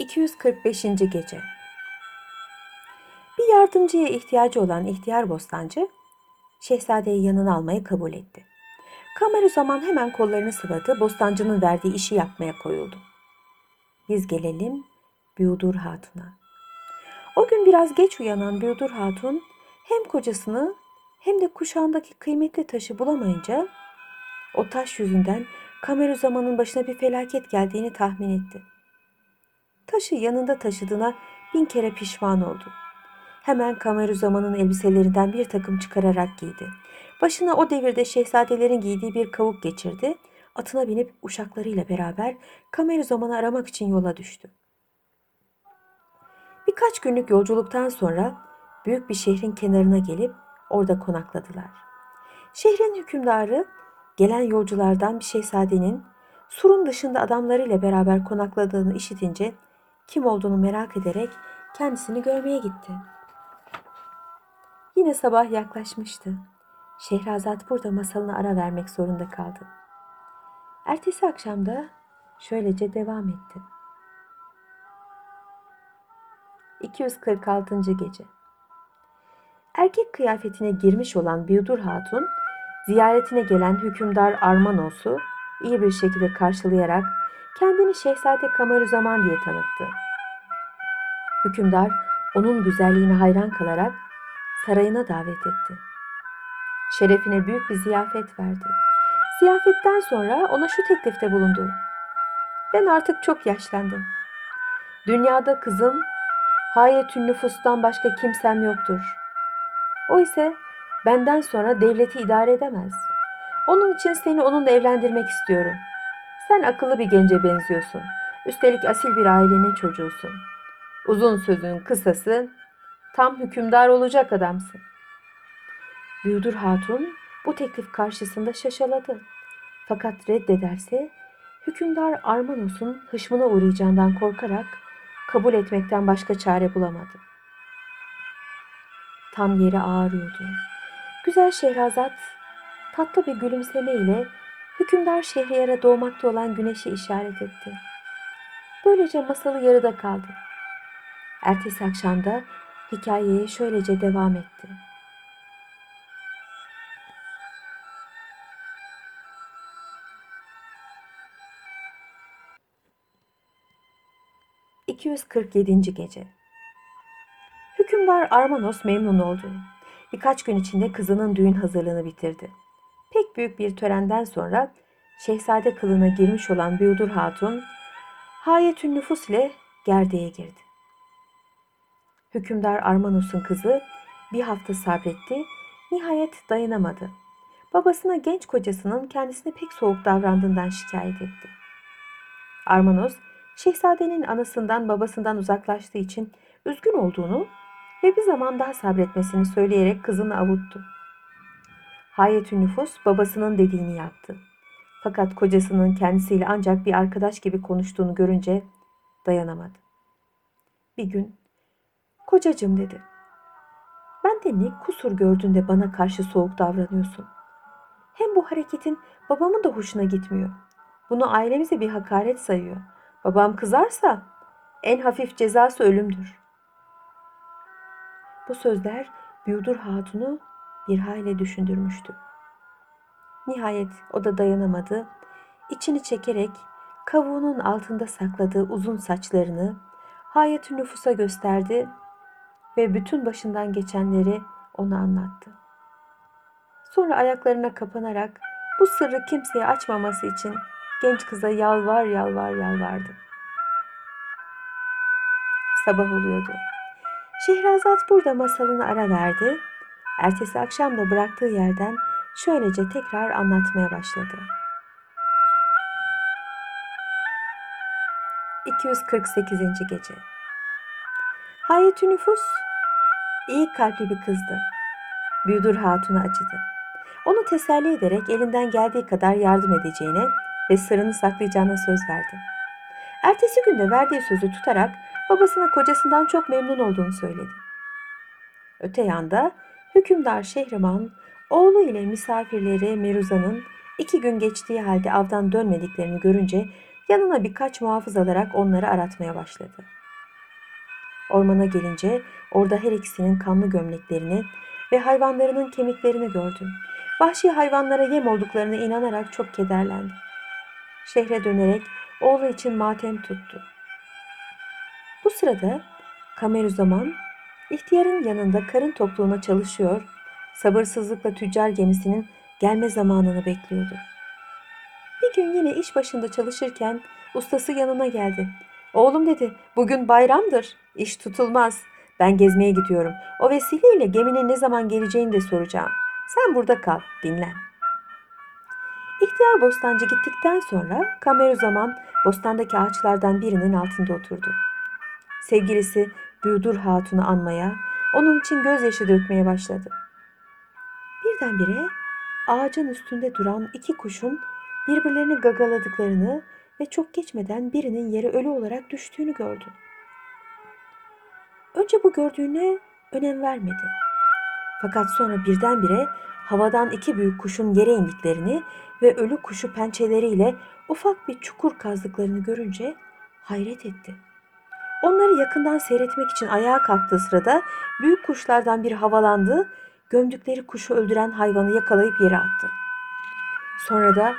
245. Gece Bir yardımcıya ihtiyacı olan ihtiyar bostancı, şehzadeyi yanına almayı kabul etti. Kameruzaman hemen kollarını sıvadı, bostancının verdiği işi yapmaya koyuldu. Biz gelelim Büyudur Hatun'a. O gün biraz geç uyanan Büyudur Hatun hem kocasını hem de kuşağındaki kıymetli taşı bulamayınca o taş yüzünden Kameruzaman'ın başına bir felaket geldiğini tahmin etti. Taşı yanında taşıdığına bin kere pişman oldu. Hemen Kameruzaman'ın elbiselerinden bir takım çıkararak giydi. Başına o devirde şehzadelerin giydiği bir kavuk geçirdi. Atına binip uşaklarıyla beraber Kameruzaman'ı aramak için yola düştü. Birkaç günlük yolculuktan sonra büyük bir şehrin kenarına gelip orada konakladılar. Şehrin hükümdarı gelen yolculardan bir şehzadenin surun dışında adamlarıyla beraber konakladığını işitince kim olduğunu merak ederek kendisini görmeye gitti. Yine sabah yaklaşmıştı. Şehrazat burada masalına ara vermek zorunda kaldı. Ertesi akşamda şöylece devam etti. 246. Gece Erkek kıyafetine girmiş olan Bildur Hatun, ziyaretine gelen hükümdar Armanos'u iyi bir şekilde karşılayarak kendini Şehzade Kamarüzaman diye tanıttı. Hükümdar onun güzelliğine hayran kalarak sarayına davet etti. Şerefine büyük bir ziyafet verdi. Ziyafetten sonra ona şu teklifte bulundu. Ben artık çok yaşlandım. Dünyada kızım Hayetün nüfustan başka kimsem yoktur. O ise benden sonra devleti idare edemez. Onun için seni onunla evlendirmek istiyorum. Sen akıllı bir gence benziyorsun. Üstelik asil bir ailenin çocuğusun. Uzun sözün kısası tam hükümdar olacak adamsın. Büyüdür Hatun bu teklif karşısında şaşaladı. Fakat reddederse hükümdar Armanos'un hışmına uğrayacağından korkarak kabul etmekten başka çare bulamadı. Tam yeri ağrıyordu. Güzel Şehrazat tatlı bir gülümseme ile hükümdar Şehriyar'a doğmakta olan güneşi işaret etti. Böylece masalı yarıda kaldı. Ertesi akşamda hikayeye şöylece devam etti. ...247. Gece Hükümdar Armanos memnun oldu. Birkaç gün içinde kızının düğün hazırlığını bitirdi. Pek büyük bir törenden sonra şehzade kılığına girmiş olan Büyüdür Hatun, Hayetün nüfus ile gerdeğe girdi. Hükümdar Armanos'un kızı bir hafta sabretti, nihayet dayanamadı. Babasına genç kocasının kendisine pek soğuk davrandığından şikayet etti. Armanos, şehzadenin anasından babasından uzaklaştığı için üzgün olduğunu ve bir zaman daha sabretmesini söyleyerek kızını avuttu. Hayetü nüfus babasının dediğini yaptı. Fakat kocasının kendisiyle ancak bir arkadaş gibi konuştuğunu görünce dayanamadı. Bir gün, kocacığım dedi. Ben de ne kusur gördün de bana karşı soğuk davranıyorsun. Hem bu hareketin babamın da hoşuna gitmiyor. Bunu ailemize bir hakaret sayıyor. Babam kızarsa en hafif cezası ölümdür. Bu sözler Büyüdür Hatun'u bir hayli düşündürmüştü. Nihayet o da dayanamadı. İçini çekerek kavuğunun altında sakladığı uzun saçlarını hayat nüfusa gösterdi ve bütün başından geçenleri ona anlattı. Sonra ayaklarına kapanarak bu sırrı kimseye açmaması için genç kıza yalvar yalvar yalvardı. Sabah oluyordu. Şehrazat burada masalını ara verdi. Ertesi akşam da bıraktığı yerden şöylece tekrar anlatmaya başladı. 248. Gece Hayetü nüfus iyi kalpli bir kızdı. Büyüdür Hatun'a acıdı. Onu teselli ederek elinden geldiği kadar yardım edeceğine ve sırrını saklayacağına söz verdi. Ertesi günde verdiği sözü tutarak babasına kocasından çok memnun olduğunu söyledi. Öte yanda hükümdar Şehriman oğlu ile misafirleri Meruza'nın iki gün geçtiği halde avdan dönmediklerini görünce yanına birkaç muhafız alarak onları aratmaya başladı. Ormana gelince orada her ikisinin kanlı gömleklerini ve hayvanlarının kemiklerini gördü. Vahşi hayvanlara yem olduklarına inanarak çok kederlendi. Şehre dönerek oğlu için matem tuttu. Bu sırada Kameruzaman ihtiyarın yanında karın tokluğuna çalışıyor, sabırsızlıkla tüccar gemisinin gelme zamanını bekliyordu. Bir gün yine iş başında çalışırken ustası yanına geldi. Oğlum dedi, bugün bayramdır, iş tutulmaz. Ben gezmeye gidiyorum. O vesileyle geminin ne zaman geleceğini de soracağım. Sen burada kal, dinlen. İhtiyar bostancı gittikten sonra Kameruzaman bostandaki ağaçlardan birinin altında oturdu. Sevgilisi Büyüdür Hatun'u anmaya, onun için gözyaşı dökmeye başladı. Birdenbire ağacın üstünde duran iki kuşun birbirlerini gagaladıklarını ve çok geçmeden birinin yere ölü olarak düştüğünü gördü. Önce bu gördüğüne önem vermedi. Fakat sonra birdenbire havadan iki büyük kuşun yere indiklerini ve ölü kuşu pençeleriyle ufak bir çukur kazdıklarını görünce hayret etti. Onları yakından seyretmek için ayağa kalktığı sırada büyük kuşlardan biri havalandı, gömdükleri kuşu öldüren hayvanı yakalayıp yere attı. Sonra da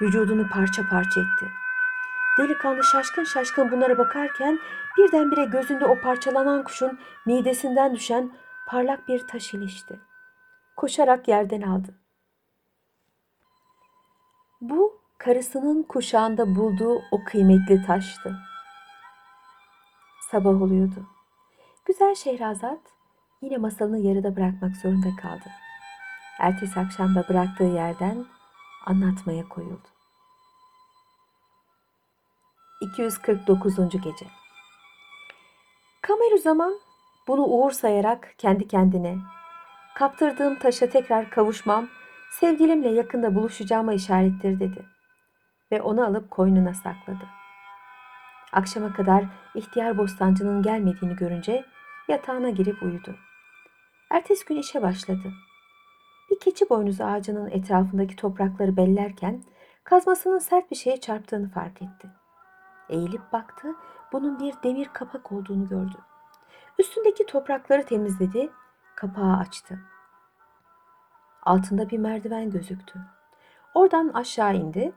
vücudunu parça parça etti. Delikanlı şaşkın şaşkın bunlara bakarken birdenbire gözünde o parçalanan kuşun midesinden düşen parlak bir taş ilişti. Koşarak yerden aldı. Bu karısının kuşağında bulduğu o kıymetli taştı. Sabah oluyordu. Güzel Şehrazat yine masalını yarıda bırakmak zorunda kaldı. Ertesi akşam da bıraktığı yerden anlatmaya koyuldu. 249. Gece Kameru zaman bunu uğur sayarak kendi kendine kaptırdığım taşa tekrar kavuşmam sevgilimle yakında buluşacağıma işarettir dedi ve onu alıp koynuna sakladı. Akşama kadar ihtiyar bostancının gelmediğini görünce yatağına girip uyudu. Ertesi gün işe başladı. Bir keçi boynuzu ağacının etrafındaki toprakları bellerken kazmasının sert bir şeye çarptığını fark etti. Eğilip baktı, bunun bir demir kapak olduğunu gördü. Üstündeki toprakları temizledi, kapağı açtı. Altında bir merdiven gözüktü. Oradan aşağı indi.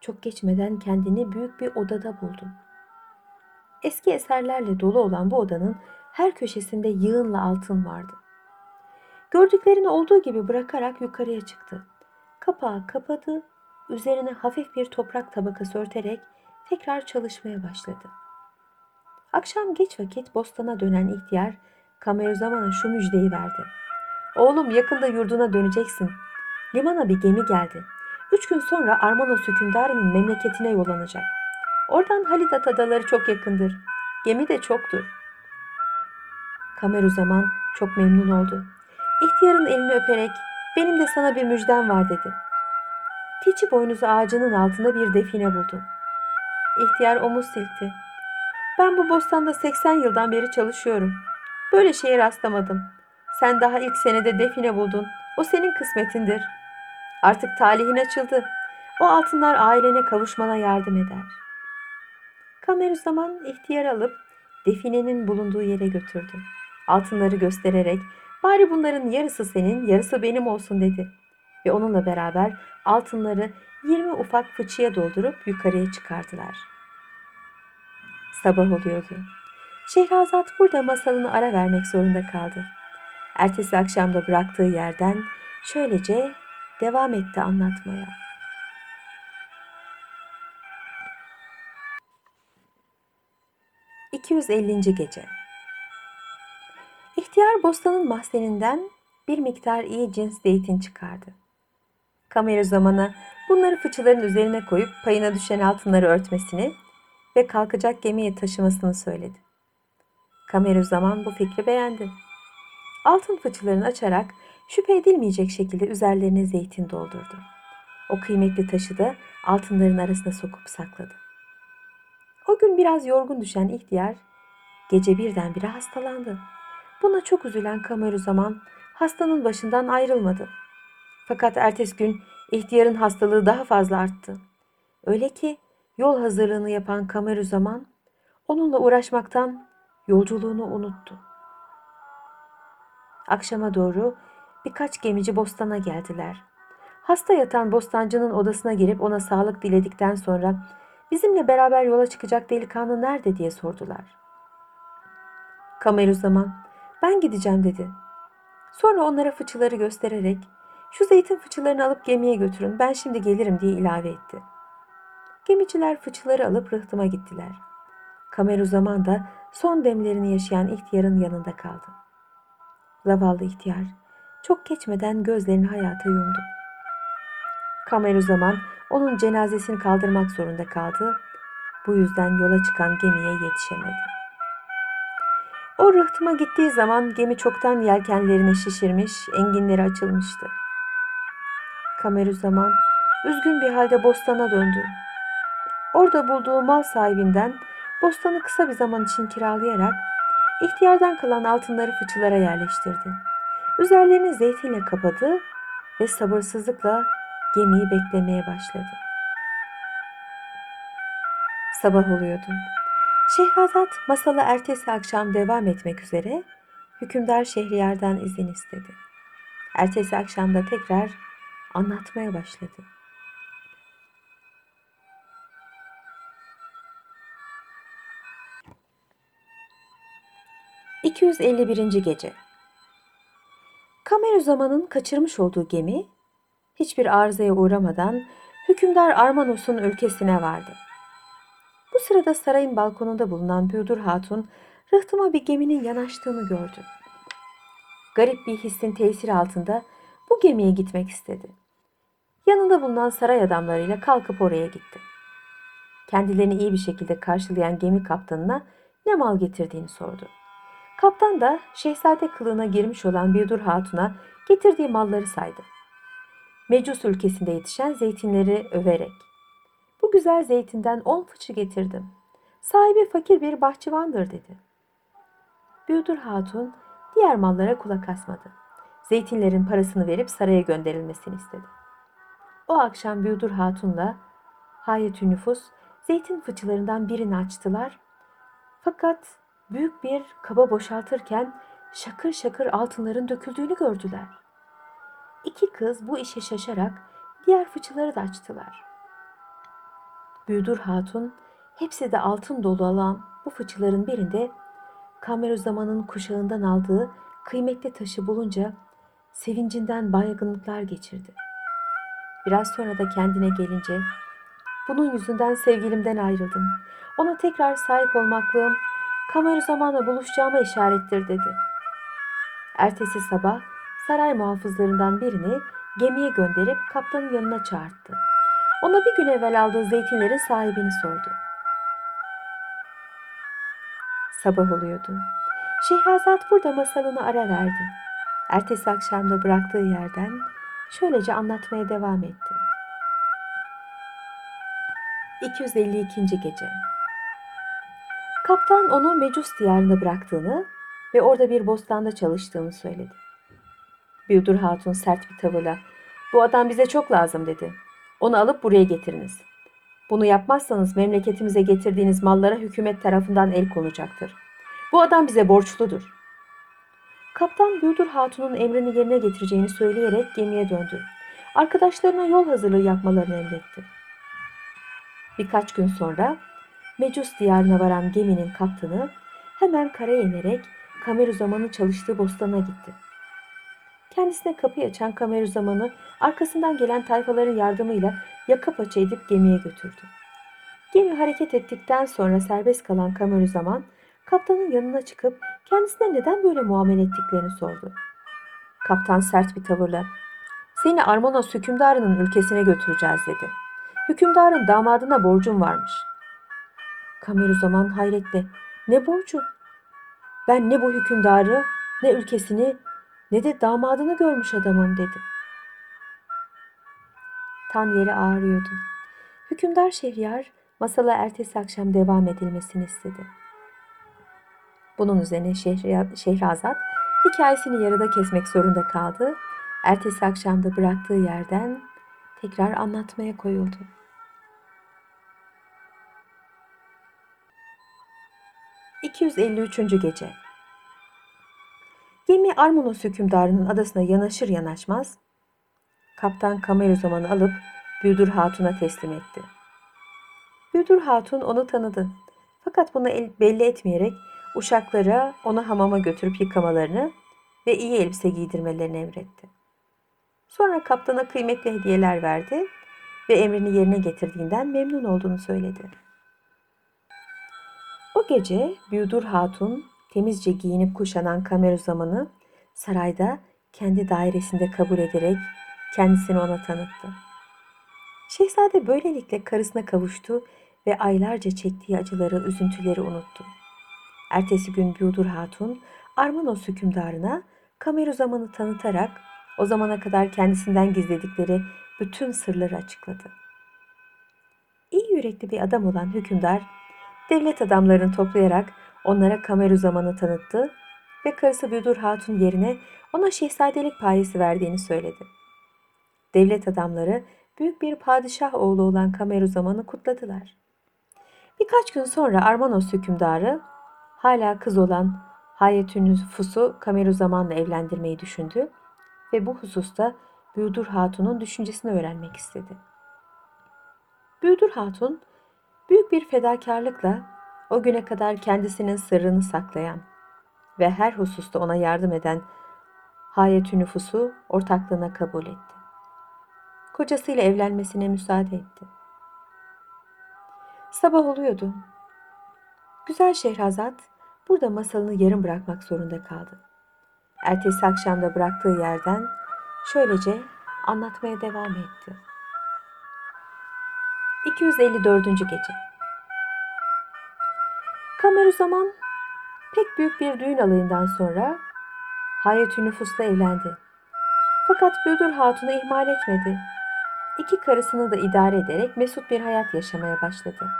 Çok geçmeden kendini büyük bir odada buldu. Eski eserlerle dolu olan bu odanın her köşesinde yığınla altın vardı. Gördüklerini olduğu gibi bırakarak yukarıya çıktı. Kapağı kapadı, üzerine hafif bir toprak tabakası örterek tekrar çalışmaya başladı. Akşam geç vakit bostana dönen ihtiyar Kameruzzaman'a şu müjdeyi verdi. Oğlum yakında yurduna döneceksin. Limana bir gemi geldi. Üç gün sonra Armanos hükümdarının memleketine yollanacak. Oradan Halidat adaları çok yakındır. Gemi de çoktur. Kameruzzaman çok memnun oldu. İhtiyarın elini öperek benim de sana bir müjdem var dedi. Keçi boynuzu ağacının altında bir define buldu. İhtiyar omuz silkti. Ben bu bostanda 80 yıldan beri çalışıyorum. Böyle şeye rastlamadım. Sen daha ilk senede define buldun. O senin kısmetindir. Artık talihin açıldı. O altınlar ailene kavuşmana yardım eder. Kameruzzaman ihtiyar alıp definenin bulunduğu yere götürdü. Altınları göstererek bari bunların yarısı senin yarısı benim olsun dedi. Ve onunla beraber altınları 20 ufak fıçıya doldurup yukarıya çıkardılar. Sabah oluyordu. Şehrazat burada masalını ara vermek zorunda kaldı. Ertesi akşamda bıraktığı yerden şöylece devam etti anlatmaya. ...250. Gece İhtiyar bostanın mahzeninden bir miktar iyi cins zeytin çıkardı. Kamera zamanı bunları fıçıların üzerine koyup payına düşen altınları örtmesini ve kalkacak gemiye taşımasını söyledi. Kameru zaman bu fikri beğendi. Altın fıçılarını açarak şüphe edilmeyecek şekilde üzerlerine zeytin doldurdu. O kıymetli taşı da altınların arasına sokup sakladı. O gün biraz yorgun düşen ihtiyar gece birdenbire hastalandı. Buna çok üzülen Kameru zaman hastanın başından ayrılmadı. Fakat ertesi gün ihtiyarın hastalığı daha fazla arttı. Öyle ki yol hazırlığını yapan Kamerüzaman onunla uğraşmaktan yolculuğunu unuttu. Akşama doğru birkaç gemici bostana geldiler. Hasta yatan bostancının odasına girip ona sağlık diledikten sonra bizimle beraber yola çıkacak delikanlı nerede diye sordular. Kamerüzaman ben gideceğim dedi. Sonra onlara fıçıları göstererek şu zeytin fıçılarını alıp gemiye götürün ben şimdi gelirim diye ilave etti. Gemiciler fıçıları alıp rıhtıma gittiler. Kamerüzaman da son demlerini yaşayan ihtiyarın yanında kaldı. Zavallı ihtiyar çok geçmeden gözlerini hayata yumdu. Kamerüzaman onun cenazesini kaldırmak zorunda kaldı. Bu yüzden yola çıkan gemiye yetişemedi. O rıhtıma gittiği zaman gemi çoktan yelkenlerini şişirmiş, enginleri açılmıştı. Kamerüzaman üzgün bir halde bostana döndü. Orada bulduğu mal sahibinden bostanı kısa bir zaman için kiralayarak ihtiyardan kalan altınları fıçılara yerleştirdi. Üzerlerini zeytinle kapadı ve sabırsızlıkla gemiyi beklemeye başladı. Sabah oluyordu. Şehrazat masala ertesi akşam devam etmek üzere hükümdar Şehriyar'dan izin istedi. Ertesi akşamda tekrar anlatmaya başladı. ...251. Gece Kamerüzaman'ın kaçırmış olduğu gemi... ...hiçbir arızaya uğramadan... ...hükümdar Armanos'un ülkesine vardı. Bu sırada sarayın balkonunda bulunan Büyüdür Hatun... ...rıhtıma bir geminin yanaştığını gördü. Garip bir hissin tesiri altında... ...bu gemiye gitmek istedi. Yanında bulunan saray adamlarıyla kalkıp oraya gitti. Kendilerini iyi bir şekilde karşılayan gemi kaptanına ne mal getirdiğini sordu. Kaptan da şehzade kılığına girmiş olan Bildur Hatun'a getirdiği malları saydı. Mecus ülkesinde yetişen zeytinleri överek. Bu güzel zeytinden on fıçı getirdim. Sahibi fakir bir bahçıvandır dedi. Bildur Hatun diğer mallara kulak asmadı. Zeytinlerin parasını verip saraya gönderilmesini istedi. O akşam Bildur Hatun'la Hayetü Nüfus zeytin fıçılarından birini açtılar. Fakat büyük bir kaba boşaltırken şakır şakır altınların döküldüğünü gördüler. İki kız bu işe şaşarak diğer fıçıları da açtılar. Büyüdür Hatun hepsi de altın dolu olan bu fıçıların birinde Kamerüzaman'ın kuşağından aldığı kıymetli taşı bulunca sevincinden baygınlıklar geçirdi. Biraz sonra da kendine gelince bunun yüzünden sevgilimden ayrıldım. Ona tekrar sahip olmaklığım kamerı zamanla buluşacağıma işarettir dedi. Ertesi sabah saray muhafızlarından birini gemiye gönderip kaptanın yanına çağırdı. Ona bir gün evvel aldığı zeytinlerin sahibini sordu. Sabah oluyordu. Şehrazat burada masalını ara verdi. Ertesi akşamda bıraktığı yerden şöylece anlatmaya devam etti. 252. Gece Kaptan onu Mecus diyarında bıraktığını ve orada bir bostanda çalıştığını söyledi. Büyüdür Hatun sert bir tavırla bu adam bize çok lazım dedi. Onu alıp buraya getiriniz. Bunu yapmazsanız memleketimize getirdiğiniz mallara hükümet tarafından el konacaktır. Bu adam bize borçludur. Kaptan Büyüdür Hatun'un emrini yerine getireceğini söyleyerek gemiye döndü. Arkadaşlarına yol hazırlığı yapmalarını emretti. Birkaç gün sonra Mecus diyarına varan geminin kaptanı hemen karaya inerek Kameruzaman'ın çalıştığı bostana gitti. Kendisine kapıyı açan Kameruzaman'ı arkasından gelen tayfaların yardımıyla yaka paça edip gemiye götürdü. Gemi hareket ettikten sonra serbest kalan Kameruzaman kaptanın yanına çıkıp kendisine neden böyle muamele ettiklerini sordu. Kaptan sert bir tavırla seni Armanos hükümdarının ülkesine götüreceğiz dedi. Hükümdarın damadına borcum varmış. Kameruzaman hayretle ne borcu? Ben ne bu hükümdarı ne ülkesini ne de damadını görmüş adamım dedi. Tan yeri ağrıyordu. Hükümdar Şehriyar masala ertesi akşam devam edilmesini istedi. Bunun üzerine Şehrazat hikayesini yarıda kesmek zorunda kaldı. Ertesi akşamda bıraktığı yerden tekrar anlatmaya koyuldu. 253. Gece Gemi Armonos hükümdarının adasına yanaşır yanaşmaz, Kaptan Kameruzaman'ı alıp Büyüdür Hatun'a teslim etti. Büyüdür Hatun onu tanıdı. Fakat bunu el- belli etmeyerek uşaklara onu hamama götürüp yıkamalarını ve iyi elbise giydirmelerini emretti. Sonra kaptana kıymetli hediyeler verdi ve emrini yerine getirdiğinden memnun olduğunu söyledi. O gece Büyüdür Hatun temizce giyinip kuşanan Kameruzaman'ı sarayda kendi dairesinde kabul ederek kendisini ona tanıttı. Şehzade böylelikle karısına kavuştu ve aylarca çektiği acıları, üzüntüleri unuttu. Ertesi gün Büyüdür Hatun Armanos hükümdarına Kameruzaman'ı tanıtarak o zamana kadar kendisinden gizledikleri bütün sırları açıkladı. İyi yürekli bir adam olan hükümdar devlet adamlarını toplayarak onlara Kameruzaman'ı tanıttı ve karısı Büyüdür Hatun yerine ona şehzadelik payesi verdiğini söyledi. Devlet adamları büyük bir padişah oğlu olan Kameruzaman'ı kutladılar. Birkaç gün sonra Armanos hükümdarı hala kız olan Hayetün Nüfus'u Kameruzaman'la evlendirmeyi düşündü ve bu hususta Büyüdür Hatun'un düşüncesini öğrenmek istedi. Büyüdür Hatun büyük bir fedakarlıkla o güne kadar kendisinin sırrını saklayan ve her hususta ona yardım eden Hayetün Nüfus'u ortaklığına kabul etti. Kocasıyla evlenmesine müsaade etti. Sabah oluyordu. Güzel Şehrazat burada masalını yarım bırakmak zorunda kaldı. Ertesi akşamda bıraktığı yerden şöylece anlatmaya devam etti. 254. Gece Kameruzaman pek büyük bir düğün alayından sonra Hayetü Nüfus'la evlendi. Fakat Büdür Hatun'u ihmal etmedi. İki karısını da idare ederek mesut bir hayat yaşamaya başladı.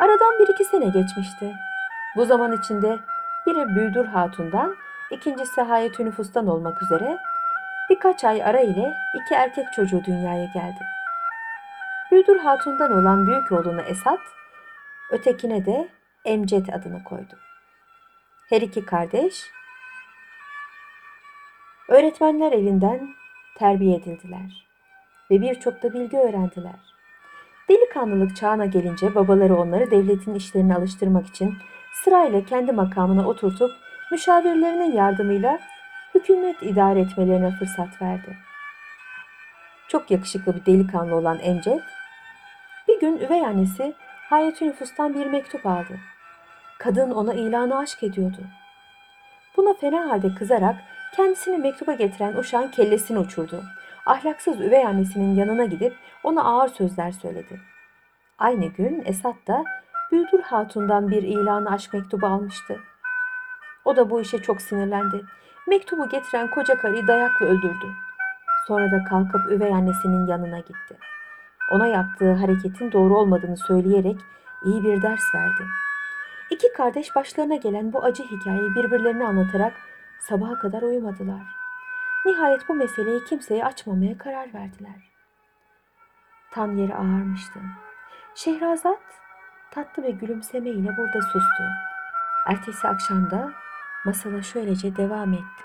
Aradan bir iki sene geçmişti. Bu zaman içinde biri Büdür Hatun'dan, ikincisi Hayetü Nüfus'tan olmak üzere birkaç ay ara ile iki erkek çocuğu dünyaya geldi. Büdür Hatun'dan olan büyük oğlunu Esat, ötekine de Emcet adını koydu. Her iki kardeş öğretmenler elinden terbiye edildiler ve birçok da bilgi öğrendiler. Delikanlılık çağına gelince babaları onları devletin işlerine alıştırmak için sırayla kendi makamına oturtup müşavirlerinin yardımıyla hükümet idare etmelerine fırsat verdi. Çok yakışıklı bir delikanlı olan Emcet, gün üvey annesi Hayetü Nüfus'tan bir mektup aldı. Kadın ona ilanı aşk ediyordu. Buna fena halde kızarak kendisini mektuba getiren uşağın kellesini uçurdu. Ahlaksız üvey annesinin yanına gidip ona ağır sözler söyledi. Aynı gün Esat da Büldür Hatun'dan bir ilanı aşk mektubu almıştı. O da bu işe çok sinirlendi. Mektubu getiren koca karıyı dayakla öldürdü. Sonra da kalkıp üvey annesinin yanına gitti. Ona yaptığı hareketin doğru olmadığını söyleyerek iyi bir ders verdi. İki kardeş başlarına gelen bu acı hikayeyi birbirlerine anlatarak sabaha kadar uyumadılar. Nihayet bu meseleyi kimseye açmamaya karar verdiler. Tan yeri ağarmıştı. Şehrazat tatlı ve gülümsemeyle burada sustu. Ertesi akşamda masala şöylece devam etti.